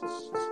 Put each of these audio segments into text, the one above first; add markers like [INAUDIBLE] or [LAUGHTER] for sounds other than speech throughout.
Jesus.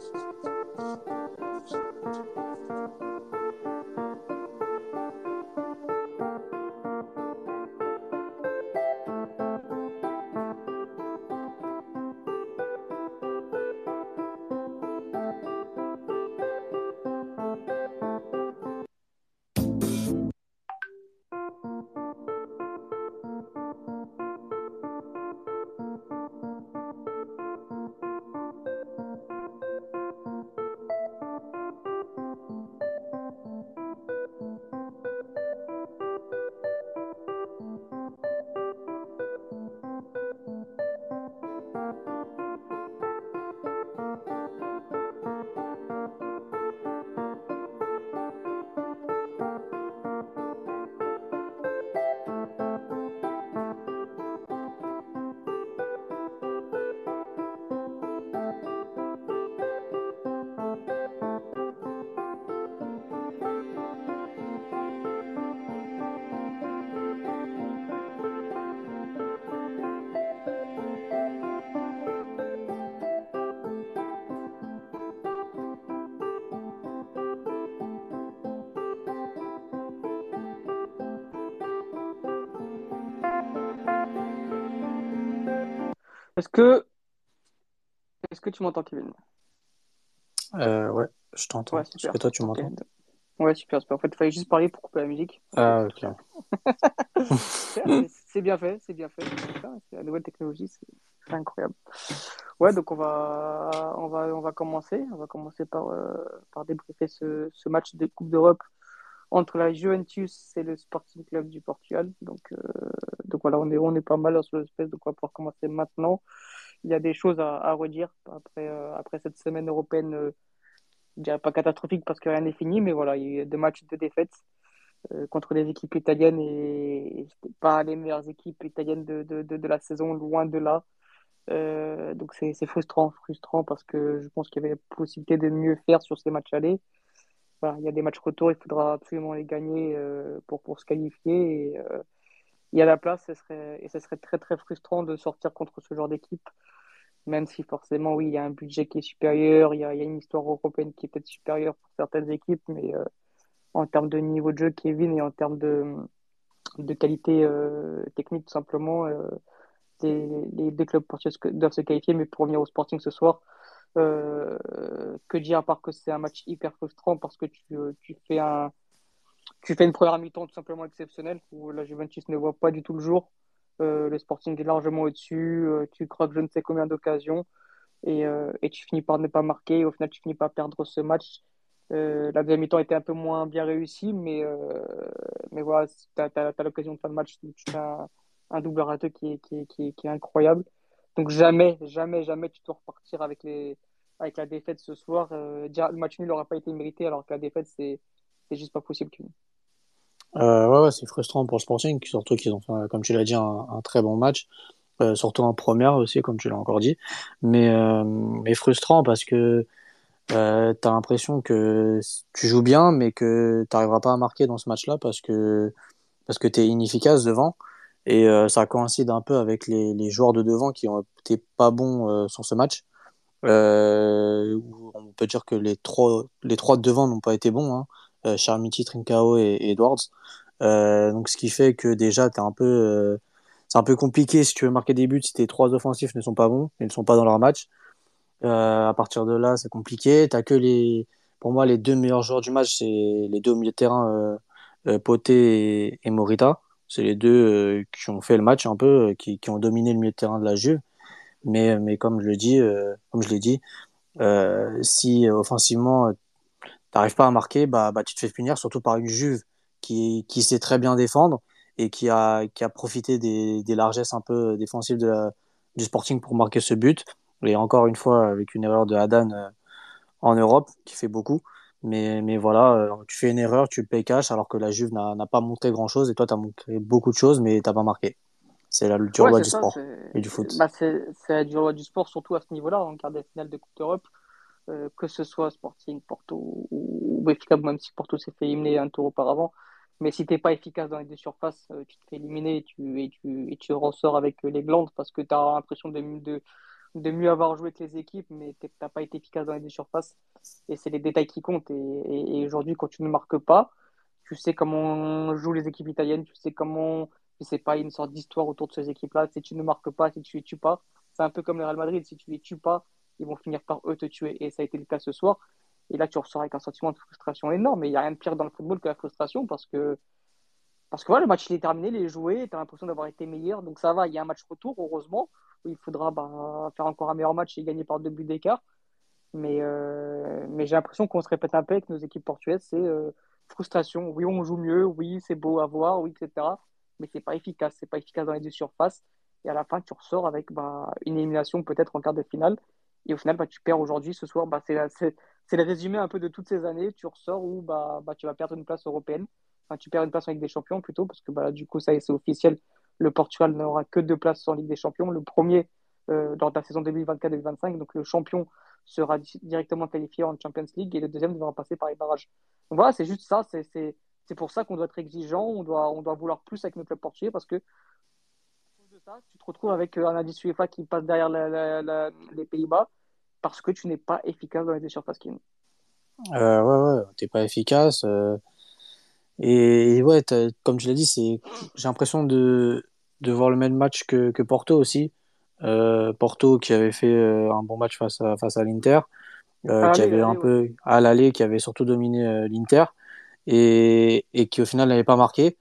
Est-ce que, est-ce que tu m'entends, Kevin? Euh, ouais, je t'entends. Ouais, Est-ce que toi, tu m'entends? Ouais, super, super. En fait, il fallait juste parler pour couper la musique. Ah, ok. [LAUGHS] [LAUGHS] C'est bien fait, c'est bien fait. C'est La nouvelle technologie, c'est c'est incroyable. Ouais, donc on va, on va, on va commencer. On va commencer par, euh, par débriefer ce, ce match de Coupe d'Europe entre la Juventus et le Sporting Club du Portugal. Donc, euh, donc voilà, on est, on est pas mal sur l'espèce, on va pouvoir commencer maintenant. Il y a des choses à, redire après, euh, après cette semaine européenne, euh, je dirais pas catastrophique parce que rien n'est fini, mais voilà, il y a eu deux matchs de défaites euh, contre des équipes italiennes et, et pas les meilleures équipes italiennes de, de, de, de la saison, loin de là. Donc c'est frustrant, frustrant parce que je pense qu'il y avait possibilité de mieux faire sur ces matchs allés. Il y a des matchs retour, il faudra absolument les gagner euh, pour, pour se qualifier. Euh, il y a la place, ce serait, et ce serait très très frustrant de sortir contre ce genre d'équipe, même si forcément, oui, il y a un budget qui est supérieur, il y a, une histoire européenne qui est peut-être supérieure pour certaines équipes, mais euh, en termes de niveau de jeu, Kevin, et en termes de, de qualité technique, tout simplement, les, les deux clubs portugais doivent se qualifier, mais pour revenir au Sporting ce soir, euh, que dire à part que c'est un match hyper frustrant parce que tu, tu fais un tu fais une première mi-temps tout simplement exceptionnelle où la Juventus ne voit pas du tout le jour. Euh, le Sporting est largement au-dessus. Euh, tu crois que je ne sais combien d'occasions et, euh, et tu finis par ne pas marquer. Au final, tu finis par perdre ce match. Euh, la deuxième mi-temps était un peu moins bien réussie, mais, euh, mais voilà, tu as, l'occasion de faire le match. Tu fais un, un double est, qui, est, qui, est, qui est incroyable. Donc jamais, jamais, jamais tu dois repartir avec, les, avec la défaite ce soir. Euh, le match nul n'aurait pas été mérité alors que la défaite, c'est juste pas possible. Euh, ouais, c'est frustrant pour le Sporting, surtout qu'ils ont fait, comme tu l'as dit, un, très bon match, euh, surtout en première aussi, comme tu l'as encore dit. Mais, euh, frustrant parce que euh, tu as l'impression que tu joues bien, mais que tu n'arriveras pas à marquer dans ce match-là parce que, parce que tu es inefficace devant. Et euh, ça coïncide un peu avec les, joueurs de devant qui ont été pas bons euh, sur ce match. Euh, on peut dire que les trois, les trois de devant n'ont pas été bons. Hein. Euh, Charmiti, Trincao et, Edwards. Euh, donc ce qui fait que déjà t'es un peu, c'est un peu compliqué si tu veux marquer des buts si tes trois offensifs ne sont pas bons, ils ne sont pas dans leur match. À partir de là, c'est compliqué. T'as que les, pour moi, les deux meilleurs joueurs du match, c'est les deux au milieu de terrain, Poté et, Morita. C'est les deux qui ont fait le match un peu, qui, qui ont dominé le milieu de terrain de la Juve. Mais, mais comme je le dis, euh, comme je l'ai dit, euh, si offensivement t'arrives pas à marquer, bah, bah tu te fais punir, surtout par une Juve qui, qui sait très bien défendre et qui a, qui a profité des, largesses un peu défensives du Sporting pour marquer ce but. Et encore une fois, avec une erreur de Hadan euh, en Europe, qui fait beaucoup. Mais, mais voilà, euh, tu fais une erreur, tu payes cash, alors que la Juve n'a pas montré grand-chose, et toi, tu as montré beaucoup de choses, mais t'as pas marqué. C'est le dur ouais, loi du ça, sport et du foot. Bah, c'est la dure loi du sport, surtout à ce niveau-là, en quart de finale de Coupe d'Europe. Euh, que ce soit Sporting, Porto ou Benfica, même si Porto s'est fait éliminer un tour auparavant. Mais si t'es pas efficace dans les deux surfaces, euh, tu te fais éliminer et tu, et tu, et tu ressors avec les glandes parce que tu as l'impression de, de, de mieux avoir joué que les équipes, mais tu n'as pas été efficace dans les surfaces. Et c'est les détails qui comptent. Et, et, aujourd'hui, quand tu ne marques pas, tu sais comment jouent les équipes italiennes, tu sais comment, je sais pas, une sorte d'histoire autour de ces équipes-là. Si tu ne marques pas, si tu les tues pas, c'est un peu comme le Real Madrid. Si tu les tues pas, ils vont finir par eux te tuer. Et ça a été le cas ce soir. Et là, tu ressors avec un sentiment de frustration énorme. Et il n'y a rien de pire dans le football que la frustration parce que, parce que voilà, le match il est terminé, il est joué, tu as l'impression d'avoir été meilleur. Donc ça va, il y a un match retour, heureusement, où il faudra bah, faire encore un meilleur match et gagner par deux buts d'écart. Mais, euh, mais j'ai l'impression qu'on se répète un peu avec nos équipes portugaises c'est euh, frustration. Oui, on joue mieux, oui, c'est beau à voir, oui, etc. Mais c'est pas efficace, c'est pas efficace dans les deux surfaces. Et à la fin, tu ressors avec bah, une élimination peut-être en quart de finale. Et au final, bah, tu perds aujourd'hui, ce soir. Bah, c'est le résumé un peu de toutes ces années. Tu ressors où bah, bah, tu vas perdre une place européenne. Enfin, tu perds une place en Ligue des Champions plutôt, parce que bah, du coup, ça c'est officiel. Le Portugal n'aura que deux places en Ligue des Champions. Le premier euh, lors de la saison 2024-2025. Donc le champion sera directement qualifié en Champions League et le deuxième devra passer par les barrages. Donc voilà, c'est juste ça. C'est pour ça qu'on doit être exigeant. On doit, on doit vouloir plus avec notre club portugais parce que tu te retrouves avec euh, un indice UEFA qui passe derrière les Pays-Bas parce que tu n'es pas efficace dans les surfaces qui euh, ouais, ouais, t'es pas efficace. Euh, et, ouais, comme tu l'as dit, c'est, j'ai l'impression de, de voir le même match que, que Porto aussi. Euh, Porto qui avait fait un bon match face à, face à l'Inter, qui avait un peu à l'aller, qui avait surtout dominé l'Inter et, et qui au final n'avait pas marqué.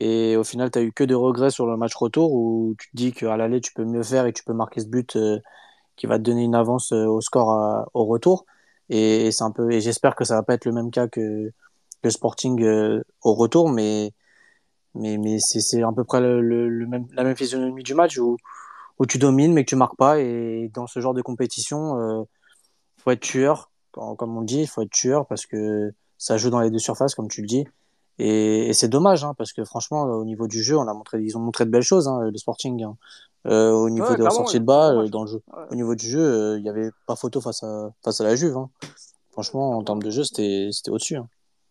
Et au final, tu as eu que des regrets sur le match retour où tu te dis qu'à l'aller, tu peux mieux faire et tu peux marquer ce but euh, qui va te donner une avance euh, au score au retour. Et, c'est un peu, et j'espère que ça va pas être le même cas que le Sporting euh, au retour, mais mais mais c'est à peu près le, le, même la même physionomie du match où où tu domines mais que tu marques pas. Et dans ce genre de compétition, il faut être tueur, comme on dit, il faut être tueur parce que ça joue dans les deux surfaces, comme tu le dis. Et, et c'est dommage, hein, parce que franchement, au niveau du jeu, on a montré, ils ont montré de belles choses, hein, le Sporting. Hein. Euh, au niveau de la sortie de euh, dans le jeu, au niveau du jeu, euh, il n'y avait pas photo face à face à la Juve. Franchement, en termes de jeu, c'était au-dessus.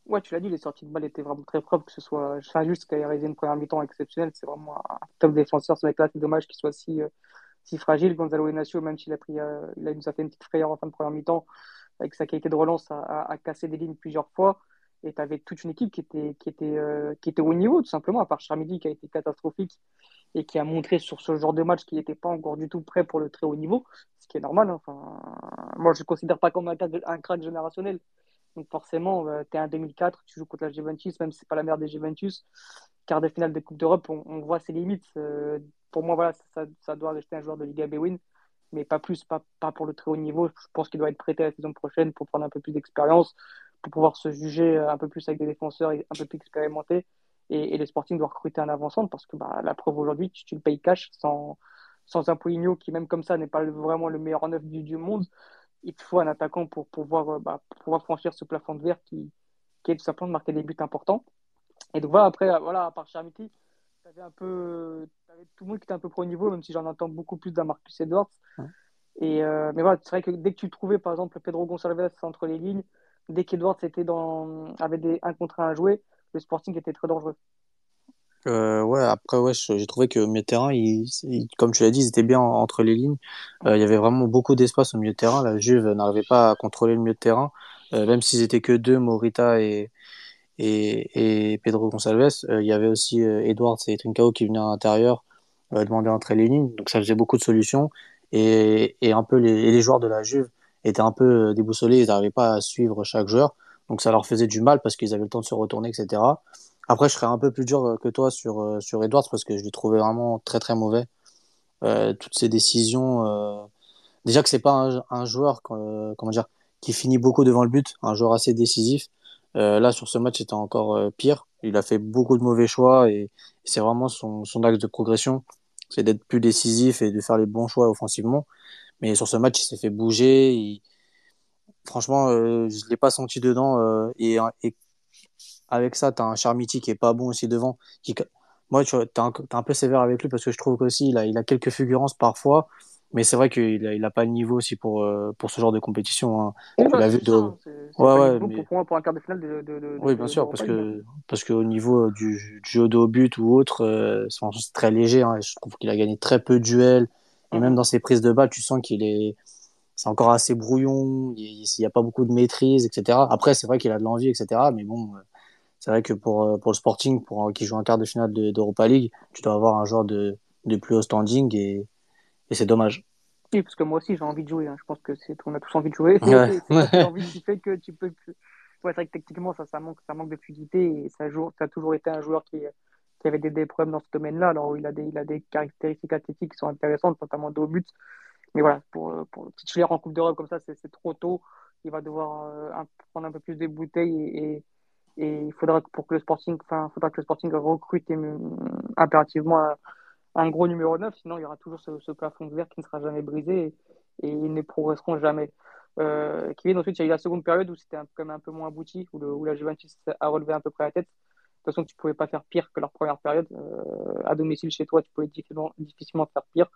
Ouais, tu l'as dit, les sorties de balle étaient vraiment très propres, que ce soit enfin, juste qu'il ait réalisé une première mi-temps exceptionnelle. C'est vraiment un top défenseur, ce mec-là. C'est dommage qu'il soit si, si fragile. Gonzalo Inacio, même s'il a pris, il nous a fait une petite frayeur en fin de première mi-temps, avec sa qualité de relance, a, a cassé des lignes plusieurs fois et tu avais toute une équipe qui était, qui, était, euh, qui était au niveau, tout simplement, à part Charmidi qui a été catastrophique et qui a montré sur ce genre de match qu'il n'était pas encore du tout prêt pour le très haut niveau, ce qui est normal. Hein. Enfin, moi, je ne considère pas comme un, un crack générationnel. Donc forcément, euh, tu es en 2004, tu joues contre la Juventus, même si ce n'est pas la mère des Juventus. Quart de finale de Coupe d'Europe, on, voit ses limites. Euh, pour moi, voilà, ça, ça doit rester un joueur de Liga B-Win, mais pas plus, pas, pas pour le très haut niveau. Je pense qu'il doit être prêté la saison prochaine pour prendre un peu plus d'expérience pour pouvoir se juger un peu plus avec des défenseurs un peu plus expérimentés. Et, et les Sporting doivent recruter un avant parce que bah, la preuve aujourd'hui, tu, tu, le payes cash sans, sans un Poligno qui, même comme ça, n'est pas vraiment le meilleur en œuvre du, du, monde. Il te faut un attaquant pour pouvoir, euh, bah, pour franchir ce plafond de verre qui, qui est tout simplement de marquer des buts importants. Et donc voilà, après, voilà, à part Charmity, tu avais un peu avais tout le monde qui était un peu pro niveau, même si j'en entends beaucoup plus d'un Marcus Edwards. Et, euh, mais voilà, c'est vrai que dès que tu trouvais, par exemple, Pedro Gonçalves entre les lignes, dès qu'Edwards était dans, avait des 1 contre 1 à jouer, le Sporting était très dangereux. Euh, ouais, après, ouais, j'ai trouvé que au milieu de terrain, il, comme tu l'as dit, ils étaient bien entre les lignes. Euh, il y avait vraiment beaucoup d'espace au milieu de terrain. La Juve n'arrivait pas à contrôler le milieu de terrain, euh, même s'ils étaient que deux, Morita et, et, Pedro Gonçalves. Euh, il y avait aussi euh, Edwards et Trincao qui venaient à l'intérieur demander entre les lignes. Donc ça faisait beaucoup de solutions. Et, et un peu les, les joueurs de la Juve étaient un peu euh, déboussolés, ils n'arrivaient pas à suivre chaque joueur, donc ça leur faisait du mal parce qu'ils avaient le temps de se retourner, etc. Après, je serais un peu plus dur euh, que toi sur, euh, sur Edwards parce que je l'ai trouvé vraiment très très mauvais. Euh, toutes ces décisions, euh... déjà que c'est pas un, un joueur comment dire qui finit beaucoup devant le but, un joueur assez décisif. Là, sur ce match, c'était encore pire. Il a fait beaucoup de mauvais choix et c'est vraiment son, son axe de progression, c'est d'être plus décisif et de faire les bons choix offensivement. Mais sur ce match, il s'est fait bouger. Franchement, euh, je l'ai pas senti dedans. Euh, et, et, avec ça, tu as un Charmiti qui est pas bon aussi devant. Qui... Moi, tu es un, un, peu sévère avec lui parce que je trouve qu'aussi, il a, il a quelques fulgurances parfois. Mais c'est vrai qu'il a, il a pas le niveau aussi pour, euh, pour ce genre de compétition. Hein. Oui, bah, vu de... ouais, ouais, mais... pour, pour, un quart de finale de, de, de Oui, bien sûr, parce que parce qu'au niveau euh, du, du jeu de haut but ou autre, euh, c'est très léger. Hein. Je trouve qu'il a gagné très peu de duels Et même dans ses prises de balles, tu sens qu'il est, c'est encore assez brouillon, il n'y a pas beaucoup de maîtrise, etc. Après, c'est vrai qu'il a de l'envie, etc. Mais bon, c'est vrai que pour, pour le Sporting, pour qui joue un quart de finale d'Europa League, tu dois avoir un joueur de, de plus haut standing et, et c'est dommage. Oui, parce que moi aussi j'ai envie de jouer. Hein. Je pense que c'est on a tous envie de jouer. [LAUGHS] C'est envie qui fait que tu peux. Ouais, c'est vrai que techniquement ça, ça manque, ça manque de fluidité et ça, joue, ça a toujours été un joueur qui, qui avait des, des problèmes dans ce domaine-là. Alors il a des, il a des caractéristiques athlétiques qui sont intéressantes, notamment de haut but. Mais voilà, pour, pour titulaire en Coupe d'Europe comme ça, c'est trop tôt. Il va devoir euh, prendre un peu plus de bouteilles et, et, il faudra pour que le Sporting, enfin, faudra que le Sporting recrute impérativement un gros numéro 9, sinon il y aura toujours ce, plafond de verre qui ne sera jamais brisé et, ils ne progresseront jamais. Euh, Kevin, ensuite, il y a eu la seconde période où c'était quand même un peu moins abouti, où, où, la Juventus a relevé à peu près la tête. De toute façon, tu ne pouvais pas faire pire que leur première période. Euh, à domicile, chez toi, tu pouvais difficilement, difficilement faire pire.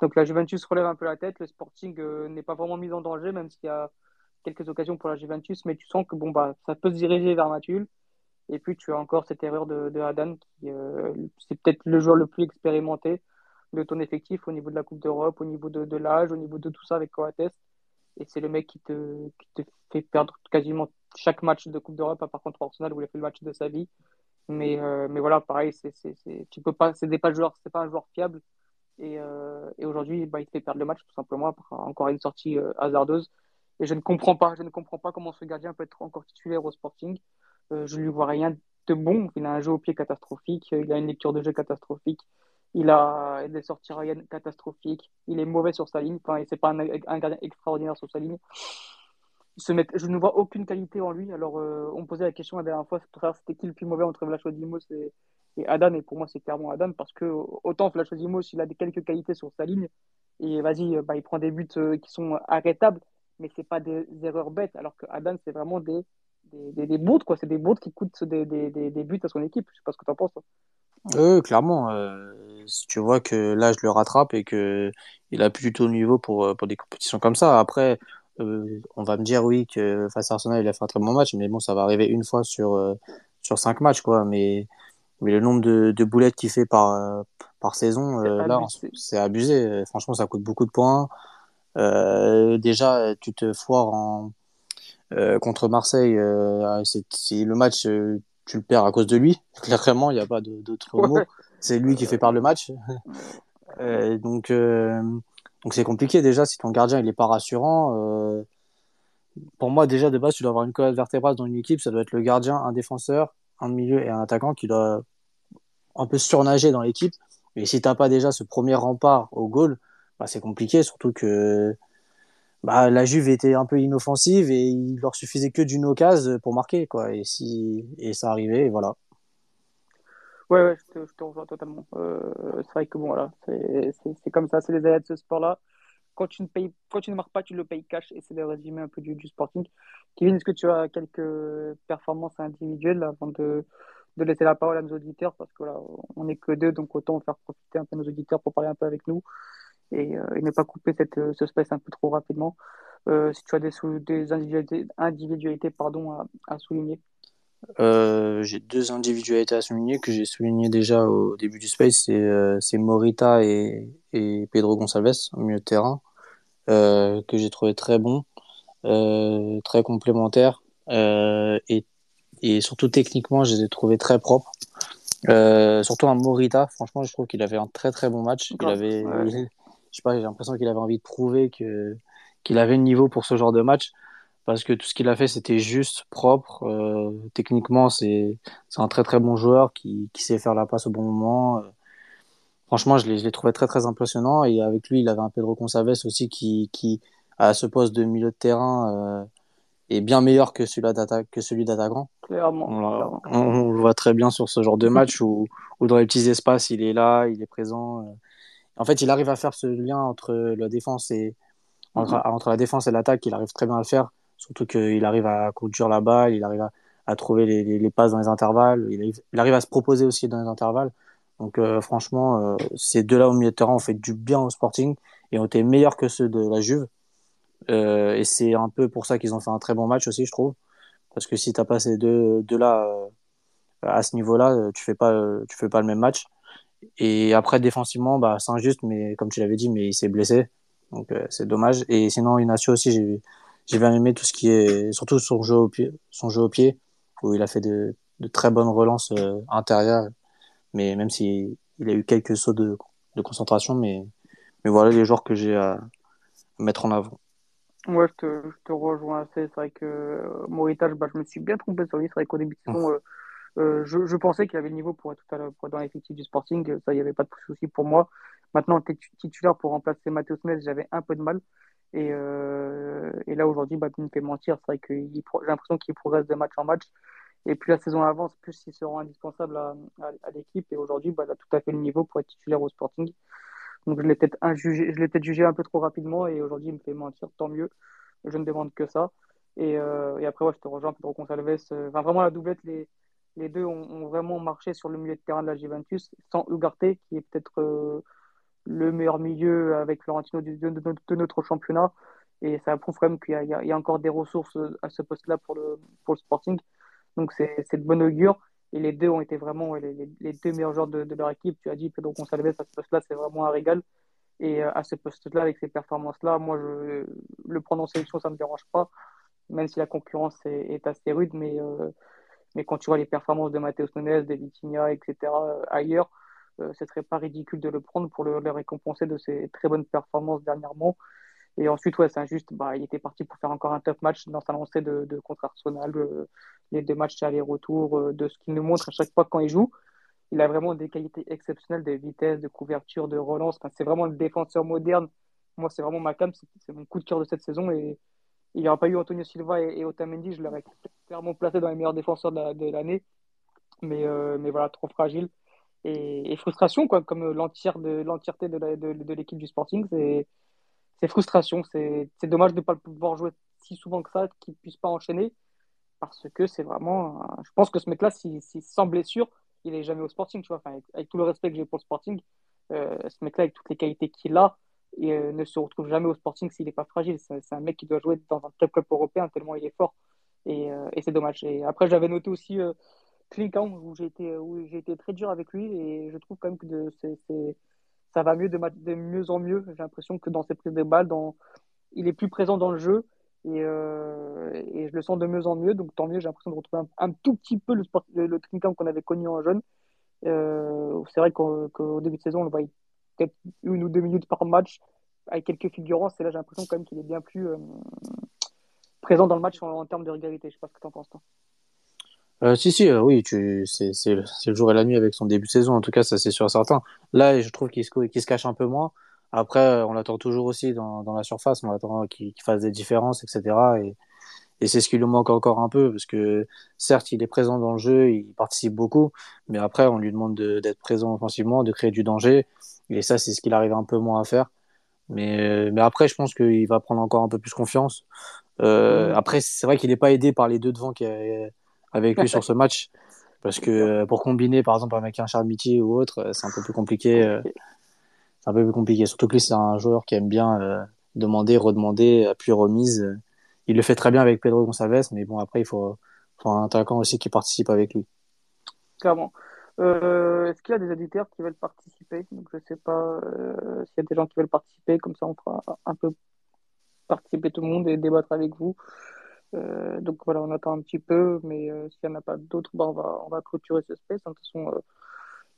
Donc la Juventus relève un peu la tête. Le Sporting euh, n'est pas vraiment mis en danger, même s'il y a quelques occasions pour la Juventus, mais tu sens que bon, bah, ça peut se diriger vers Mathul. Et puis, tu as encore cette erreur de, de Adan, qui euh, c'est peut-être le joueur le plus expérimenté de ton effectif au niveau de la Coupe d'Europe, au niveau de, de l'âge, au niveau de tout ça avec Coates. Et c'est le mec qui te, qui te fait perdre quasiment chaque match de Coupe d'Europe, à part contre Arsenal où il a fait le match de sa vie. Mais, euh, mais voilà, pareil, c'est, c'est, pas, pas pas un joueur fiable. Et, euh, et aujourd'hui, bah, il te fait perdre le match tout simplement encore une sortie hasardeuse. Et je ne comprends pas, je ne comprends pas comment ce gardien peut être encore titulaire au Sporting. Euh, je lui vois rien de bon. Il a un jeu au pied catastrophique, il a une lecture de jeu catastrophique, il a des sorties catastrophiques, il est mauvais sur sa ligne. Enfin, c'est pas un, gardien extraordinaire sur sa ligne. Je ne vois aucune qualité en lui. Alors, euh, on posait la question la dernière fois, c'était qui le plus mauvais entre Vlacho Dimos et, et Adam. Et pour moi, c'est clairement Adam parce que autant Vlacho Dimos, il a des quelques qualités sur sa ligne. Et vas-y, bah, il prend des buts euh, qui sont arrêtables, mais c'est pas des erreurs bêtes. Alors que Adam, c'est vraiment des des, des, des quoi. C'est des bouts qui coûtent des, des, des, buts à son équipe. Je sais pas ce que tu en penses. Euh, clairement. Euh, tu vois que là, je le rattrape et que il a plus du tout le niveau pour, euh, pour des compétitions comme ça. Après, euh, on va me dire oui que face à Arsenal, il a fait un très bon match, mais bon, ça va arriver une fois sur, sur cinq matchs, quoi. Mais, mais le nombre de, de boulettes qu'il fait par, par saison, là, c'est abusé. Franchement, ça coûte beaucoup de points. déjà, tu te foires en euh, contre Marseille, euh, c'est le match, euh, tu le perds à cause de lui. [LAUGHS] Clairement, il n'y a pas d'autre mot. C'est lui qui fait perdre le match. [LAUGHS] donc, donc c'est compliqué déjà si ton gardien il est pas rassurant. pour moi, déjà de base, tu dois avoir une colonne vertébrale dans une équipe. Ça doit être le gardien, un défenseur, un milieu et un attaquant qui doit un peu surnager dans l'équipe. Mais si t'as pas déjà ce premier rempart au goal, bah, c'est compliqué, surtout que bah, la Juve était un peu inoffensive et il leur suffisait que d'une occasion pour marquer quoi. Et si et ça arrivait voilà. Ouais, ouais je, te, rejoins totalement. Euh, c'est vrai que bon voilà c'est comme ça c'est les aléas de ce sport là quand tu ne payes quand tu ne marques pas tu le payes cash et c'est le résumé un peu du, du sporting. Kevin est-ce que tu as quelques performances individuelles avant de de laisser la parole à nos auditeurs? Parce que là on n'est que deux donc autant faire profiter un peu nos auditeurs pour parler un peu avec nous et, euh, et ne pas couper cette, euh, ce space un peu trop rapidement. Euh, si tu as des, des individualités, individualités pardon, à, à souligner. J'ai deux individualités à souligner que j'ai souligné déjà au début du space, c'est Morita et, et, Pedro Gonçalves au milieu de terrain, que j'ai trouvé très bon, très complémentaires et, et surtout techniquement, je les ai trouvés très propres. surtout un Morita, franchement, je trouve qu'il avait un très très bon match. Il avait, je sais pas, j'ai l'impression qu'il avait envie de prouver que qu'il avait le niveau pour ce genre de match. Parce que tout ce qu'il a fait c'était juste propre. Euh, techniquement c'est c'est un très très bon joueur qui qui sait faire la passe au bon moment. Euh, franchement je l'ai je l'ai trouvé très très impressionnant. Et avec lui il avait un Pedro Consaves aussi qui qui à ce poste de milieu de terrain euh, est bien meilleur que celui d'attaque que celui d'attaquant clairement, on, on, le voit très bien sur ce genre de match où où dans les petits espaces il est là il est présent en fait, il arrive à faire ce lien entre la défense et entre, mhm. entre la défense et l'attaque. Il arrive très bien à le faire. Surtout qu'il arrive à conduire la balle, il arrive à, à trouver les, les, les, passes dans les intervalles. Il arrive, il arrive, à se proposer aussi dans les intervalles. Donc euh, franchement, euh, ces deux-là au milieu de terrain ont fait du bien au Sporting et ont été meilleurs que ceux de la Juve. Euh, et c'est un peu pour ça qu'ils ont fait un très bon match aussi, je trouve. Parce que si t'as pas ces deux, deux là euh, à ce niveau-là, tu fais pas, tu fais pas le même match. Et après, défensivement, bah, c'est injuste, mais comme tu l'avais dit, mais il s'est blessé. Donc, euh, c'est dommage. Et sinon, Inacio aussi, j'ai, j'ai bien aimé tout ce qui est, surtout son jeu au pied, son jeu au pied, où il a fait de, de très bonnes relances euh, intérieures. Mais même s'il il a eu quelques sauts de, de concentration, mais, mais voilà les joueurs que j'ai à mettre en avant. Ouais, je te, je te rejoins assez. C'est vrai que euh, Moritage, bah, je me suis bien trompé sur lui. C'est vrai qu'au début de saison, euh, euh, je, je, pensais qu'il avait le niveau pour être tout à l'heure dans l'effectif du Sporting. Ça, il n'y avait pas de souci pour moi. Maintenant, titulaire pour remplacer Matheus Nunes, j'avais un peu de mal. Et, euh, et là, aujourd'hui, bah, tu me fais mentir. C'est vrai que j'ai l'impression qu'il progresse de match en match. Et plus la saison avance, plus il sera indispensable à, à, à l'équipe. Et aujourd'hui, bah, il a tout à fait le niveau pour être titulaire au Sporting. Donc je l'ai peut-être jugé, je l'ai peut-être jugé un peu trop rapidement et aujourd'hui il me fait mentir, tant mieux. Je ne demande que ça. Et, euh, et après, ouais, je te rejoins, Pedro Gonçalves. Euh, enfin, vraiment la doublette, les, les deux ont, vraiment marché sur le milieu de terrain de la Juventus, sans Ugarte, qui est peut-être euh, le meilleur milieu avec Florentino de, notre championnat. Et ça prouve quand même qu'il y, a encore des ressources à ce poste-là pour le, pour le Sporting. Donc c'est de bon augure. Et les deux ont été vraiment les, les, deux meilleurs joueurs de, leur équipe. Tu as dit Pedro Gonçalves à ce poste-là, c'est vraiment un régal. Et euh, à ce poste-là, avec ces performances-là, moi, je, le prendre en sélection, ça ne me dérange pas, même si la concurrence est, assez rude. Mais, euh, mais quand tu vois les performances de Matheus Nunes, de Vitinha, etc., euh, ailleurs, euh, ce serait pas ridicule de le prendre pour le, récompenser de ses très bonnes performances dernièrement. Et ensuite, ouais, c'est injuste. Bah, il était parti pour faire encore un top match dans sa lancée de, de contre Arsenal, euh, les deux matchs aller-retour, euh, de ce qu'il nous montre à chaque fois quand il joue. Il a vraiment des qualités exceptionnelles de vitesse, de couverture, de relance. C'est vraiment le défenseur moderne. Moi, c'est vraiment ma cam. C'est mon coup de cœur de cette saison. Et il n'y aurait pas eu Antonio Silva et, et Otamendi, je l'aurais clairement placé dans les meilleurs défenseurs de l'année. Mais, euh, mais voilà, trop fragile. Et, frustration, quoi, comme l'entièreté de, l'équipe du Sporting. C'est frustration. C'est dommage de ne pas pouvoir jouer si souvent que ça, qu'il ne puisse pas enchaîner. Parce que c'est vraiment. Je pense que ce mec-là, si, sans blessure, il n'est jamais au sporting. Tu vois enfin, avec, avec, tout le respect que j'ai pour le sporting, euh, ce mec-là, avec toutes les qualités qu'il a, et, euh, ne se retrouve jamais au sporting s'il n'est pas fragile. C'est un mec qui doit jouer dans un top club européen tellement il est fort. Et, euh, et c'est dommage. Et après, j'avais noté aussi euh, où j'ai été, où été très dur avec lui. Et je trouve quand même que c'est ça va mieux de, de mieux en mieux. J'ai l'impression que dans ses prises de balles, dans... il est plus présent dans le jeu et, euh, et, je le sens de mieux en mieux. Donc tant mieux, j'ai l'impression de retrouver un, un, tout petit peu le, sport, le, qu'on avait connu en jeune. Euh, c'est vrai qu'au, qu'au début de saison, on le voyait une ou deux minutes par match avec quelques figurances. Et là, j'ai l'impression quand même qu'il est bien plus euh, présent dans le match en, termes de régularité. Je sais pas ce que tu en penses, toi. Euh, si, si, euh, oui, tu, c'est, le jour et la nuit avec son début de saison. En tout cas, ça, c'est sûr certain. Là, je trouve qu'il se, qu'il se cache un peu moins. Après, on l'attend toujours aussi dans, dans la surface. On attend qu'il, fasse des différences, etc. Et, et c'est ce qui lui manque encore un peu parce que certes, il est présent dans le jeu, il participe beaucoup, mais après, on lui demande de, d'être présent offensivement, de créer du danger. Et ça, c'est ce qu'il arrive un peu moins à faire. Mais, mais après, je pense qu'il va prendre encore un peu plus confiance. Euh. Après, c'est vrai qu'il n'est pas aidé par les deux devant qui avec lui [LAUGHS] sur ce match. Parce que euh, pour combiner, par exemple, avec un Charmitier ou autre, euh, c'est un peu plus compliqué. Euh, c'est un peu plus compliqué. Surtout que lui, c'est un joueur qui aime bien euh, demander, redemander, appui remise. Il le fait très bien avec Pedro Gonçalves, mais bon, après, il faut, faut un attaquant aussi qui participe avec lui. Clairement. Euh, Est-ce qu'il y a des auditeurs qui veulent participer? Donc, je sais pas euh, s'il y a des gens qui veulent participer. Comme ça, on fera un peu participer tout le monde et débattre avec vous. Euh, donc voilà, on attend un petit peu, mais s'il n'y en a pas d'autres, bah, on, va, on va clôturer ce space. De toute façon,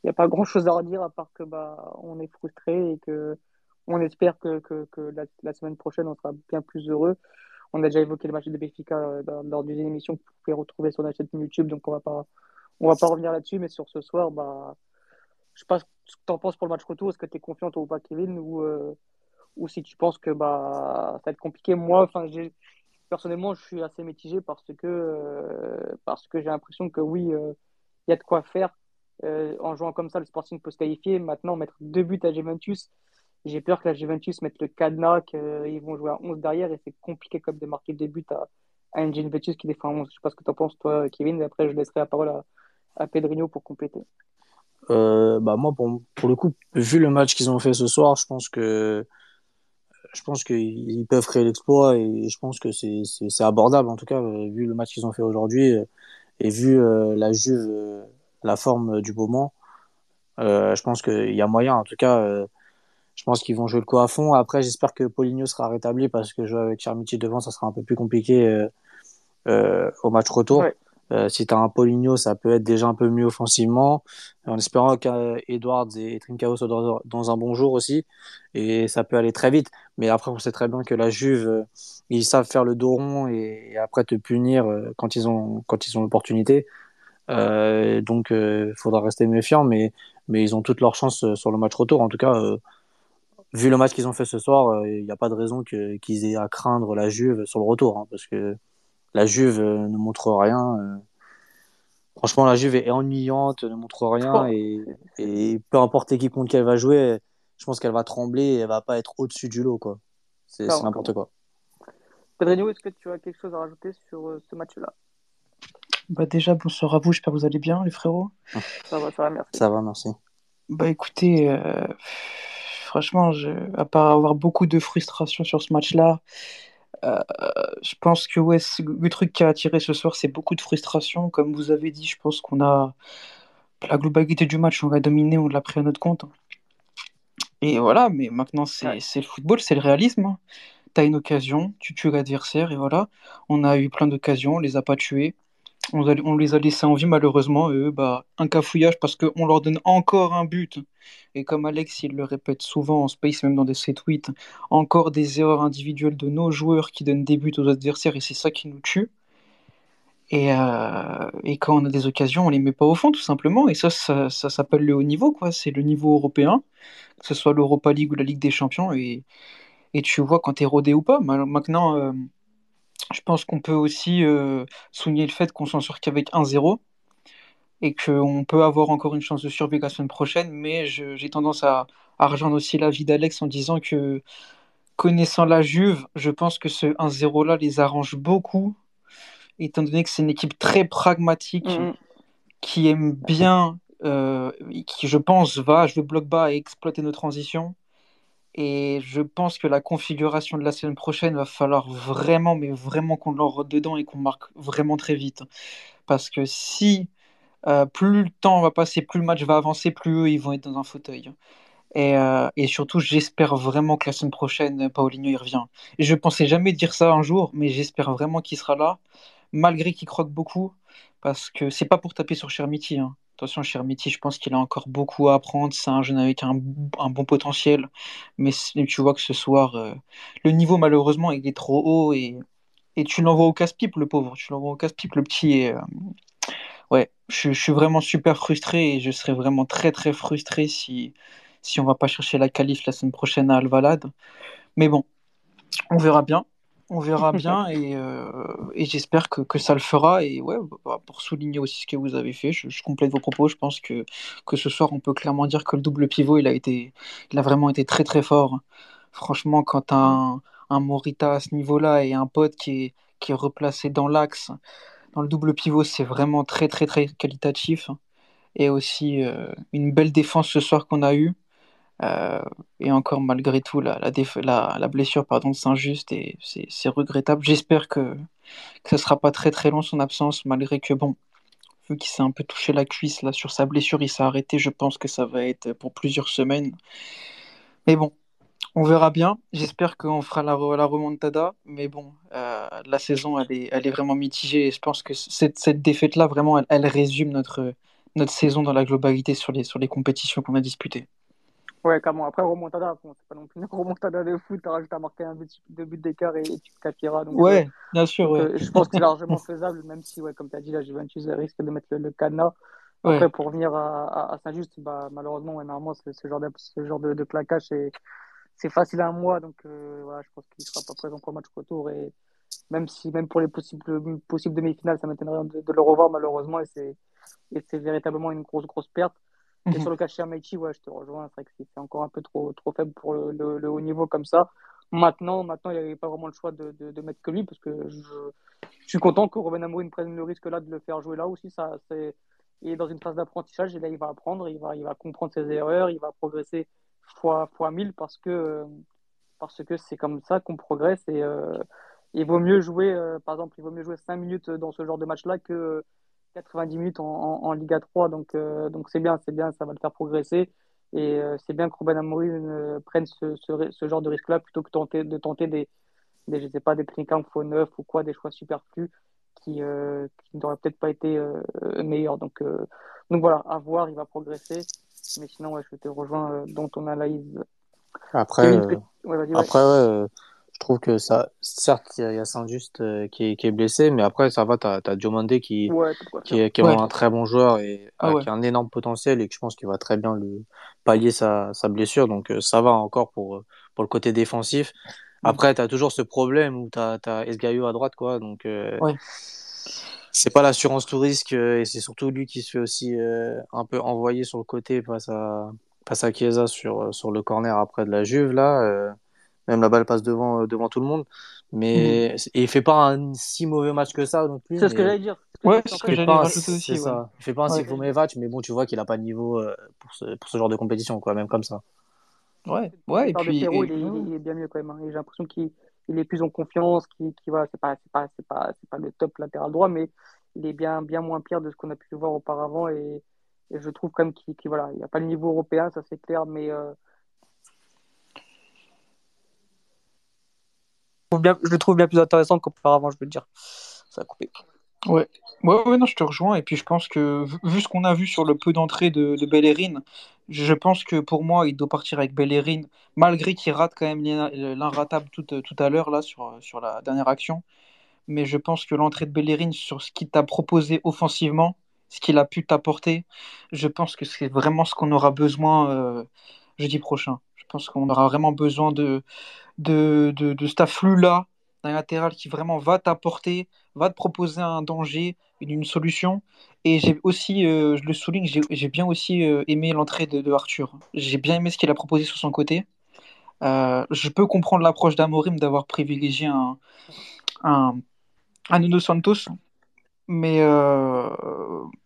il n'y a pas grand chose à redire à part que bah, on est frustré et que on espère que, que, que la, semaine prochaine, on sera bien plus heureux. On a déjà évoqué le match de Béfica lors d'une émission que vous pouvez retrouver sur la chaîne YouTube, donc on va pas, on va pas revenir là-dessus, mais sur ce soir, bah, je sais pas ce que tu en penses pour le match retour. Est-ce que tu es confiant ou pas, Kevin, ou, ou si tu penses que bah, ça va être compliqué. Moi, personnellement, je suis assez mitigé parce que, euh, j'ai l'impression que oui, il euh, y a de quoi faire. Euh, en jouant comme ça, le Sporting peut se qualifier. Maintenant, mettre deux buts à Juventus, j'ai peur que la Juventus mette le cadenas, qu'ils vont jouer à 11 derrière et c'est compliqué comme de marquer deux buts à, à Juventus qui défend à 11. Je sais pas ce que tu en penses, toi, Kevin, et après, je laisserai la parole à, à Pedrinho pour compléter. Euh, bah moi, pour, pour le coup, vu le match qu'ils ont fait ce soir, je pense que je pense qu'ils peuvent créer l'exploit et je pense que c'est abordable en tout cas vu le match qu'ils ont fait aujourd'hui et vu euh, la Juve, euh, la forme du moment. je pense qu'il y a moyen. En tout cas, je pense qu'ils vont jouer le coup à fond. Après, j'espère que Poligno sera rétabli parce que jouer avec Chermiti devant, ça sera un peu plus compliqué euh, euh, au match retour. Euh, si tu as un Poligno, ça peut être déjà un peu mieux offensivement, en espérant qu'Edwards et Trincao soient dans, un bon jour aussi. Et ça peut aller très vite. Mais après, on sait très bien que la Juve, euh, ils savent faire le dos rond et, après te punir euh, quand ils ont quand ils ont l'opportunité. donc, il faudra rester méfiant. Mais, mais ils ont toutes leurs chances sur le match retour. En tout cas, vu le match qu'ils ont fait ce soir, il n'y a pas de raison qu'ils aient à craindre la Juve sur le retour. Hein, parce que la Juve euh, ne montre rien. Euh. Franchement, la Juve est ennuyante, ne montre rien. Et, peu importe qui contre qu'elle va jouer, je pense qu'elle va trembler et elle va pas être au-dessus du lot. quoi. C'est n'importe quoi. Pedrinho, est-ce que tu as quelque chose à rajouter sur euh, ce match-là? Bah déjà, bonsoir à vous, j'espère que vous allez bien, les frérots. [LAUGHS] Ça va, ça va, merci. Ça va, merci. Bah écoutez, franchement, je... à part avoir beaucoup de frustration sur ce match-là, euh, je pense que ouais, le truc qui a attiré ce soir, c'est beaucoup de frustration. Comme vous avez dit, je pense qu'on a la globalité du match, on l'a dominé, on l'a pris à notre compte. Et voilà, mais maintenant, c'est le football, c'est le réalisme. Tu as une occasion, tu tues l'adversaire, et voilà. On a eu plein d'occasions, on les a pas tués on, les a laissés en vie malheureusement, eux, bah, un cafouillage parce qu'on leur donne encore un but. Et comme Alex, il le répète souvent en space, même dans set tweets, encore des erreurs individuelles de nos joueurs qui donnent des buts aux adversaires et c'est ça qui nous tue. Et, euh, et, quand on a des occasions, on les met pas au fond, tout simplement. Et ça, ça, s'appelle le haut niveau, quoi. C'est le niveau européen, que ce soit l'Europa League ou la Ligue des Champions. Et, et tu vois quand tu es rodé ou pas. Maintenant, euh, je pense qu'on peut aussi euh, souligner le fait qu'on s'en sort qu'avec 1-0 et qu'on peut avoir encore une chance de survivre la semaine prochaine, mais j'ai tendance à, rejoindre aussi l'avis d'Alex en disant que connaissant la Juve, je pense que ce 1-0 là les arrange beaucoup, étant donné que c'est une équipe très pragmatique qui aime bien, euh, qui je pense va jouer bloc bas et exploiter nos transitions. Et je pense que la configuration de la semaine prochaine va falloir vraiment, mais vraiment qu'on leur dedans et qu'on marque vraiment très vite. Parce que si euh, plus le temps va passer, plus le match va avancer, plus eux, ils vont être dans un fauteuil. Et, euh, surtout, j'espère vraiment que la semaine prochaine, Paulinho y revient. Et je pensais jamais dire ça un jour, mais j'espère vraiment qu'il sera là, malgré qu'il croque beaucoup, parce que c'est pas pour taper sur Chermiti. Hein. Attention, Chermiti, je pense qu'il a encore beaucoup à apprendre. C'est un jeune avec un, bon potentiel. Mais tu vois que ce soir, euh, le niveau, malheureusement, il est trop haut. Et, et tu l'envoies au casse-pipe, le pauvre. Tu l'envoies au casse-pipe, le petit. Et, euh, ouais, je, suis vraiment super frustré. Et je serais vraiment très, très frustré si, si on va pas chercher la qualif la semaine prochaine à Alvalade. Mais bon, on verra bien on verra [LAUGHS] bien euh, et, j'espère que, ça le fera. Et ouais, bah, pour souligner aussi ce que vous avez fait, je, complète vos propos. Je pense que, que ce soir, on peut clairement dire que le double pivot, il a, été, il a vraiment été très très fort. Franchement, quand un, un Morita à ce niveau-là et un pote qui est, qui est replacé dans l'axe, dans le double pivot, c'est vraiment très très très qualitatif. Et aussi euh, une belle défense ce soir qu'on a eue. Euh, et encore, malgré tout, la, la, la, blessure pardon, de Saint-Just, et c'est regrettable. J'espère que, que ce ne sera pas très très long son absence, malgré que, bon, vu qu'il s'est un peu touché la cuisse là, sur sa blessure, il s'est arrêté. Je pense que ça va être pour plusieurs semaines. Mais bon, on verra bien. J'espère qu'on fera la, la, remontada. Mais bon, euh, la saison, elle est, elle est vraiment mitigée. Et je pense que cette, cette défaite-là, vraiment, elle, elle, résume notre, notre saison dans la globalité sur les, sur les compétitions qu'on a disputées. Ouais, clairement. Après, remontada, bon, c'est pas non plus une remontada de foot, tu as marqué un but, deux buts d'écart et, tu te Donc, ouais, euh, bien sûr. ouais. Je pense que c'est [LAUGHS] largement faisable, même si, ouais, comme tu as dit, la Juventus risque de mettre le, le cadenas. Après, pour revenir à, à, Saint-Just, bah, malheureusement, ouais, normalement, ce genre de, ce genre de, de claquage, c'est facile à un mois. Donc, euh, voilà, je pense qu'il sera pas présent pour le match retour. Et même si, même pour les possibles, possibles demi-finales, ça m'étonnerait de, de, le revoir, malheureusement. Et c'est véritablement une grosse, grosse perte. Et sur le cas de Chermaichi, ouais, je te rejoins. C'est vrai que c'est encore un peu trop, trop faible pour le, le, haut niveau comme ça. Maintenant, maintenant il n'y avait pas vraiment le choix de, de, de, mettre que lui parce que je, je suis content que Robin Amourine prenne le risque là de le faire jouer là aussi. Ça, c'est, il est dans une phase d'apprentissage et là, il va apprendre, il va, il va comprendre ses erreurs, il va progresser fois, fois mille parce que, parce que c'est comme ça qu'on progresse et euh, il vaut mieux jouer, euh, par exemple, il vaut mieux jouer 5 minutes dans ce genre de match-là que 90 minutes en, en, Liga 3. Donc, donc c'est bien, c'est bien, ça va le faire progresser. Et c'est bien que Ruben Amorim prenne ce, ce, ce, genre de risque-là plutôt que tenter, de tenter des, des, je sais pas, des Trinkamp faux neuf ou quoi, des choix superflus qui, qui n'auraient peut-être pas été meilleurs. Donc, donc voilà, à voir, il va progresser. Mais sinon, ouais, je te rejoins dans ton analyse. Après, après ouais, je trouve que ça, certes, il y a, Saint-Just euh, qui, est, qui est blessé, mais après, ça va, tu as, as Diomandé qui, qui, est, qui est un très bon joueur et ah qui a un énorme potentiel et que je pense qu'il va très bien le pallier sa, sa blessure. Donc, euh, ça va encore pour, pour le côté défensif. Mm. Après, tu as toujours ce problème où tu as, as Esgaio à droite, quoi. Donc, euh, c'est pas l'assurance tout risque et c'est surtout lui qui se fait aussi un peu envoyer sur le côté face à, face à Chiesa sur, sur le corner après de la Juve, là même la balle passe devant, euh, devant tout le monde. Mais mhm. et il fait pas un si mauvais match que ça non plus. C'est ce que j'allais dire. Ouais, c'est ce que j'allais rajouter aussi. Ça. Il fait pas un si mauvais match, mais bon, tu vois qu'il a pas de niveau euh, pour ce, pour ce genre de compétition, quoi, même comme ça. Ouais, ouais, et puis. il, est, bien mieux quand même. Hein. J'ai l'impression qu'il il est plus en confiance, qu'il qu voilà, c'est pas, pas, pas, pas le top latéral droit, mais il est bien, bien moins pire de ce qu'on a pu voir auparavant. Et, et je trouve quand même qu'il qu voilà, il a pas le niveau européen, ça c'est clair, mais euh, bien, je le trouve bien plus intéressant qu'auparavant, je veux dire. Ça a coupé. Ouais. ouais. Ouais, non, je te rejoins. Et puis je pense que, vu ce qu'on a vu sur le peu d'entrée de, de Bellerin, je pense que pour moi, il doit partir avec Bellerin, malgré qu'il rate quand même l'inratable tout, tout à l'heure, là, sur, sur la dernière action. Mais je pense que l'entrée de Bellerin sur ce qu'il t'a proposé offensivement, ce qu'il a pu t'apporter, je pense que c'est vraiment ce qu'on aura besoin euh, jeudi prochain. Je pense qu'on aura vraiment besoin de, de, de, cet afflux-là d'un latéral qui vraiment va t'apporter, va te proposer un danger, une, solution. Et j'ai aussi, euh, je le souligne, j'ai bien aussi euh, aimé l'entrée de, Arthur. J'ai bien aimé ce qu'il a proposé sur son côté. Euh, je peux comprendre l'approche d'Amorim d'avoir privilégié un, un, Santos mais, euh,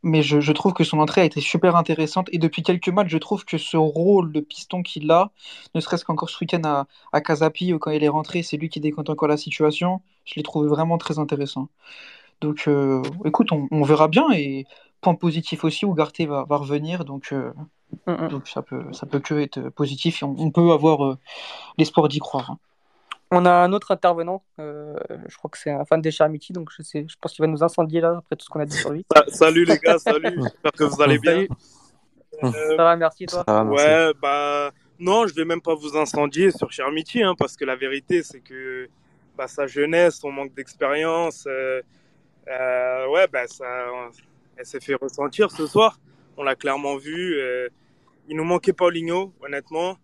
mais je, je, trouve que son entrée a été super intéressante. Et depuis quelques matchs, je trouve que ce rôle de piston qu'il a, ne serait-ce qu'encore ce week-end à, à Casapi, quand il est rentré, c'est lui qui décompte encore la situation, je l'ai trouvé vraiment très intéressant. Donc euh, écoute, on, on, verra bien. Et point positif aussi, Ougarté va, va revenir. Donc, euh, mm -hmm. donc ça, peut, ça peut que être positif. Et on, on peut avoir l'espoir d'y croire. Hein. On a un autre intervenant, euh, je crois que c'est un fan des Charmiti, donc je, sais, je pense qu'il va nous incendier là après tout ce qu'on a dit sur lui. salut les gars, salut, [LAUGHS] j'espère que vous allez bien. Euh, ça va, merci toi. Va, merci. Ouais, bah non, je vais même pas vous incendier sur Charmiti, hein, parce que la vérité c'est que bah, sa jeunesse, son manque d'expérience, euh, euh, ouais, bah, ça, elle s'est fait ressentir ce soir. On l'a clairement vu. Euh, il nous manquait Paulinho, honnêtement.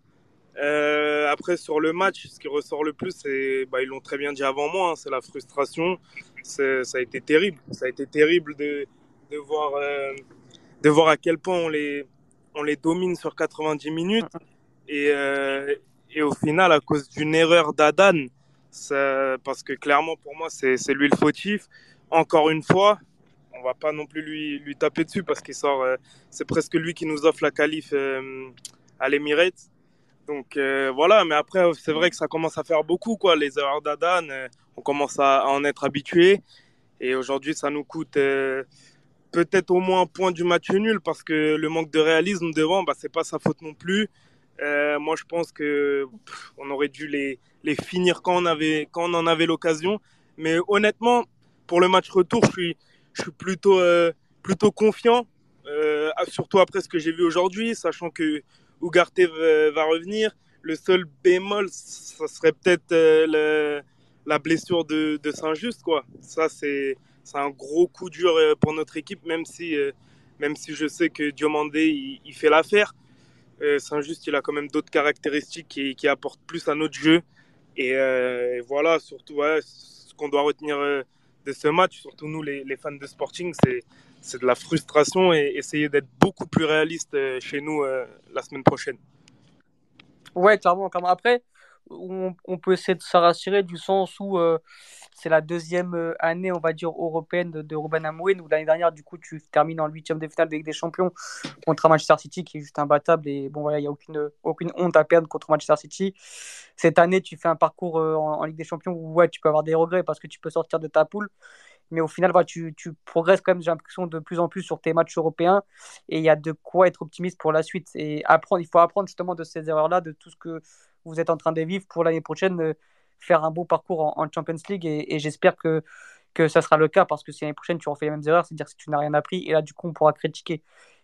Euh, après, sur le match, ce qui ressort le plus, c'est, bah, ils l'ont très bien dit avant moi, hein, c'est la frustration. Ça a été terrible. Ça a été terrible de, de, voir, euh, de voir à quel point on les, on les domine sur 90 minutes. Et, euh, et au final, à cause d'une erreur d'Adan, parce que clairement, pour moi, c'est lui le fautif. Encore une fois, on va pas non plus lui, lui taper dessus parce qu'il sort, euh, c'est presque lui qui nous offre la qualif euh, à l'Emirates. Donc euh, voilà, mais après, c'est vrai que ça commence à faire beaucoup, quoi. Les erreurs d'Adan, euh, on commence à, en être habitué. Et aujourd'hui, ça nous coûte euh, peut-être au moins un point du match nul parce que le manque de réalisme devant, bah, c'est pas sa faute non plus. Moi, je pense que on aurait dû les, les finir quand on, avait, quand on en avait l'occasion. Mais honnêtement, pour le match retour, je suis, je suis plutôt, plutôt confiant, surtout après ce que j'ai vu aujourd'hui, sachant que Ugarte va revenir. Le seul bémol, ça serait peut-être euh, la blessure de, Saint-Just. Quoi. Ça, c'est un gros coup dur euh, pour notre équipe, même si, euh, même si je sais que Diomandé, il, fait l'affaire. Saint-Just, il a quand même d'autres caractéristiques qui, apportent plus à notre jeu. Et, voilà, surtout, ce qu'on doit retenir de ce match, surtout nous, les, les fans de Sporting, c'est c'est de la frustration et essayer d'être beaucoup plus réaliste euh, chez nous euh, la semaine prochaine. Ouais, clairement. clairement. Après, on, peut essayer de se rassurer du sens où euh, c'est la deuxième année, on va dire, européenne de, de Ruben Amorim, où l'année dernière, du coup, tu termines en huitième de finale de Ligue des Champions contre Manchester City, qui est juste imbattable. Et bon, voilà, il n'y a aucune, aucune honte à perdre contre Manchester City. Cette année, tu fais un parcours en, en Ligue des Champions où ouais, tu peux avoir des regrets parce que tu peux sortir de ta poule. Mais au final, tu, progresses quand même, j'ai l'impression, de plus en plus sur tes matchs européens. Et il y a de quoi être optimiste pour la suite. Et apprendre, il faut apprendre justement de ces erreurs-là, de tout ce que vous êtes en train de vivre pour l'année prochaine, euh, faire un beau parcours en, Champions League. Et j'espère que, que ça sera le cas parce que si l'année prochaine tu refais les mêmes erreurs, c'est-à-dire que tu n'as rien appris. Et là, du coup, on pourra critiquer.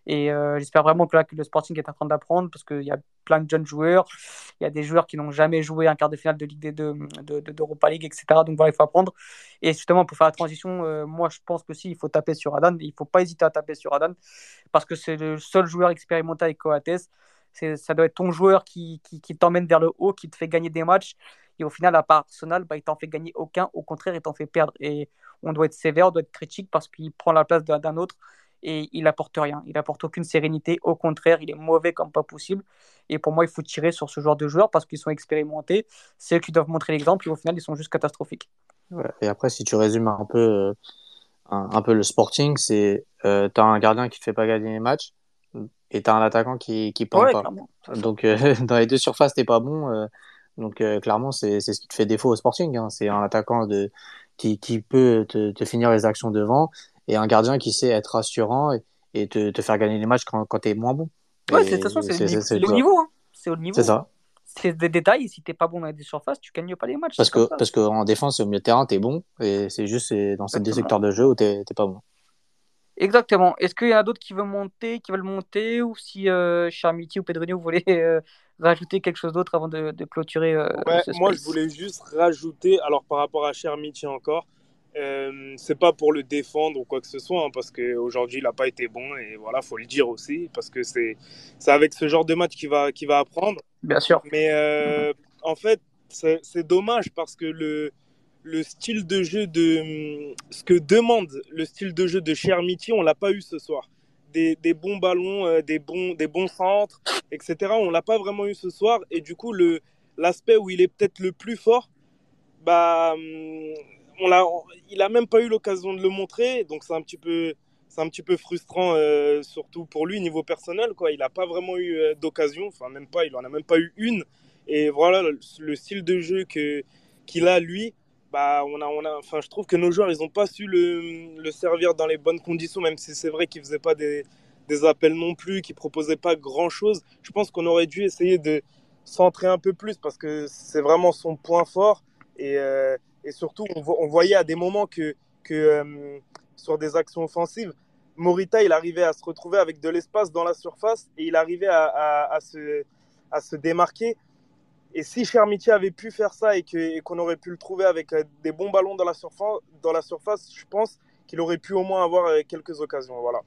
Et euh, j'espère vraiment que là, que le Sporting est en train d'apprendre parce qu'il y a plein de jeunes joueurs. Il y a des joueurs qui n'ont jamais joué un quart de finale de Ligue des deux, de, de, d'Europa League, etc. Donc voilà, il faut apprendre. Et justement, pour faire la transition, euh, moi, je pense que si, il faut taper sur Adan. Il ne faut pas hésiter à taper sur Adan parce que c'est le seul joueur expérimenté avec Coates. Ça doit être ton joueur qui, qui, qui t'emmène vers le haut, qui te fait gagner des matchs. Et au final, à part Arsenal, bah, il t'en fait gagner aucun. Au contraire, il t'en fait perdre. Et on doit être sévère, on doit être critique parce qu'il prend la place d'un, autre et il apporte rien. Il apporte aucune sérénité. Au contraire, il est mauvais comme pas possible. Et pour moi, il faut tirer sur ce genre de joueurs parce qu'ils sont expérimentés. C'est eux qui doivent montrer l'exemple. Et au final, ils sont juste catastrophiques. Ouais. Et après, si tu résumes un peu, euh, un, un, peu le Sporting, c'est euh, t'as un gardien qui fait pas gagner les matchs et t'as un attaquant qui qui plante Ouais, pas. clairement. Donc euh, [LAUGHS] dans les deux surfaces, t'es pas bon. Donc euh, clairement, c'est ce qui te fait défaut au Sporting. Hein. C'est un attaquant de qui qui peut te, te finir les actions devant et un gardien qui sait être rassurant et, et te, te faire gagner les matchs quand quand t'es moins bon. Ouais, c'est ça. niveau. Hein. C'est au niveau. C'est ça. C'est des détails. Si t'es pas bon dans deux surfaces, tu gagnes pas les matchs. Parce que parce que en défense au milieu de terrain t'es bon et c'est juste dans ces deux secteurs de jeu où t'es pas bon. Exactement. Est-ce qu'il y en a d'autres qui veulent monter, qui veulent monter, ou si euh, Charmiti ou Pedrinho voulaient euh, rajouter quelque chose d'autre avant de, de clôturer euh, Ouais, ce moi, je voulais juste rajouter, alors par rapport à Chermiti encore, euh, c'est pas pour le défendre ou quoi que ce soit, hein, parce qu'aujourd'hui, il n'a pas été bon, et voilà, faut le dire aussi, parce que c'est avec ce genre de match qu'il va, qu'il va apprendre. Bien sûr. Mais euh, en fait, c'est dommage parce que le, le style de jeu de. Ce que demande le style de jeu de Chermiti, on l'a pas eu ce soir. Des, bons ballons, euh, des, bons, des bons centres, etc. On l'a pas vraiment eu ce soir. Et du coup, l'aspect où il est peut-être le plus fort, bah, hum, on il a même pas eu l'occasion de le montrer. Donc c'est un petit peu, un petit peu frustrant, euh, surtout pour lui niveau personnel. Quoi. Il n'a pas vraiment eu euh, d'occasion. Enfin, même pas. Il en a même pas eu une. Et voilà le, le style de jeu qu'il a lui. Bah, on a, on a, enfin, je trouve que nos joueurs, ils n'ont pas su le, servir dans les bonnes conditions, même si c'est vrai qu'ils faisaient pas des, appels non plus, qu'ils proposaient pas grand chose. Je pense qu'on aurait dû essayer de centrer un peu plus parce que c'est vraiment son point fort. Et, euh, et surtout, on, vo- on voyait à des moments que, que euh, sur des actions offensives, Morita, il arrivait à se retrouver avec de l'espace dans la surface et il arrivait à, à se, à se démarquer. Et si Chermiti avait pu faire ça et qu'on aurait pu le trouver avec euh, des bons ballons dans la surface, dans la surface je pense qu'il aurait pu au moins avoir euh, quelques occasions. Voilà.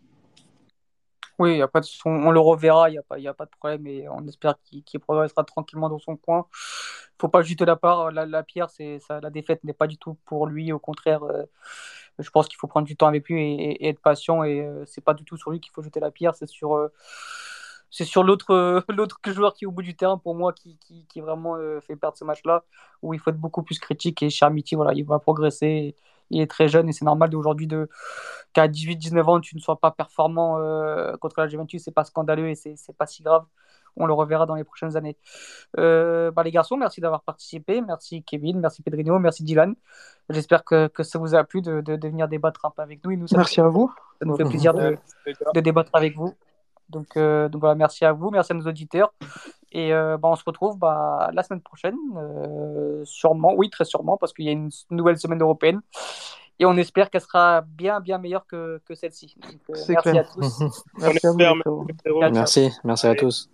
Oui, y a pas de, on, on le reverra, il n'y a, pas- a pas de problème et on espère qu'il progressera tranquillement dans son coin. faut pas jeter la part, la, pierre, ça, la défaite n'est pas du tout pour lui, au contraire, euh, je pense qu'il faut prendre du temps avec lui et, être patient et euh, c'est pas du tout sur lui qu'il faut jeter la pierre, c'est sur, c'est sur l'autre euh, [LAUGHS] l'autre joueur qui est au bout du terrain pour moi qui, qui, qui vraiment euh, fait perdre ce match-là où il faut être beaucoup plus critique et Charmiti, voilà, il va progresser. Il est très jeune et c'est normal d'aujourd'hui de qu'à 18-19 ans tu ne sois pas performant euh, contre la Juventus, c'est pas scandaleux et c'est c'est pas si grave. On le reverra dans les prochaines années. Euh, bah, les garçons, merci d'avoir participé. Merci Kevin, merci Pedrino, merci Dylan. J'espère que, que ça vous a plu de, de, de venir débattre un peu avec nous. Et nous ça, Merci à vous. ça nous fait plaisir de, de débattre avec vous. Donc, euh, donc voilà, merci à vous, merci à nos auditeurs. Et euh, bah, on se retrouve bah, la semaine prochaine, euh, sûrement, oui, très sûrement, parce qu'il y a une nouvelle semaine européenne. Et on espère qu'elle sera bien, bien meilleure que, que celle-ci. Donc, euh, C'est merci clair. à tous. [LAUGHS] Merci à vous. Merci, merci à tous.